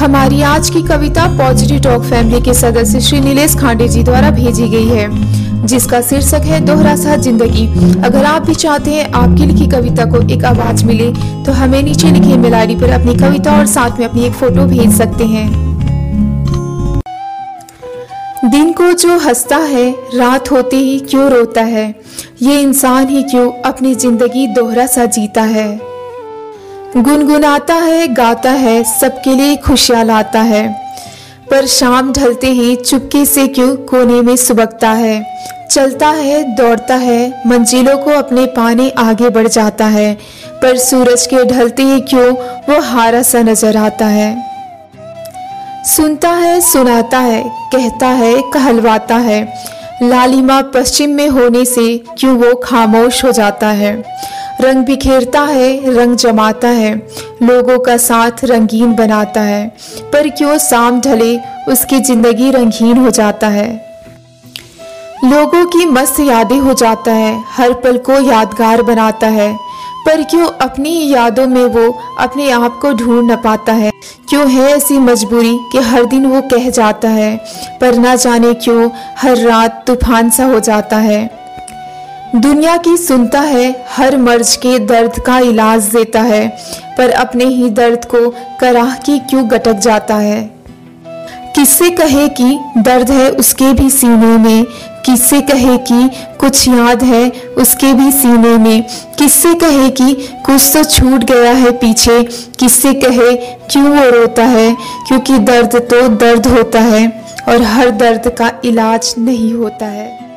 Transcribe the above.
हमारी आज की कविता पॉजिटिव टॉक फैमिली के सदस्य श्री नीलेश खांडे जी द्वारा भेजी गई है, जिसका शीर्षक है दोहरा सा ज़िंदगी। अगर आप भी चाहते हैं आपकी लिखी कविता को एक आवाज़ मिले तो हमें नीचे लिखे ईमेल आईडी पर अपनी कविता और साथ में अपनी एक फ़ोटो भेज सकते हैं। दिन को जो हंसता है, रात होते ही क्यों रोता है? ये इंसान ही क्यों अपनी ज़िंदगी दोहरा सा जीता है? गुनगुनाता है, गाता है, सबके लिए खुशियाँ लाता है। पर शाम ढलते ही चुपके से क्यों कोने में सुबकता है? चलता है, दौड़ता है, मंजिलों को अपने पाने आगे बढ़ जाता है। पर सूरज के ढलते ही क्यों वो हारा सा नज़र आता है? सुनता है, सुनाता है, कहता है, कहलवाता है। लालिमा पश्चिम में होने से क्यों वो खामोश हो जाता है? रंग बिखेरता है, रंग जमाता है। लोगों का साथ रंगीन बनाता है। पर क्यों शाम ढले, उसकी ज़िंदगी रंगीन हो जाता है। लोगों की मस्त यादें हो जाता है, हर पल को यादगार बनाता है। पर क्यों अपनी यादों में वो अपने आप को ढूंढ न पाता है? क्यों है ऐसी मजबूरी कि हर दिन वो कह जाता है? पर ना जाने क्यों, हर रात तूफ़ान सा हो जाता है। दुनिया की सुनता है, हर मर्ज के दर्द का इलाज देता है, पर अपने ही दर्द को कराह की क्यों गटक जाता है? किससे कहे कि दर्द है उसके भी सीने में? किससे कहे कि कुछ याद है उसके भी सीने में? किससे कहे कि कुछ तो छूट गया है पीछे? किससे कहे क्यों वो रोता है? क्योंकि दर्द तो दर्द होता है और हर दर्द का इलाज नहीं होता है।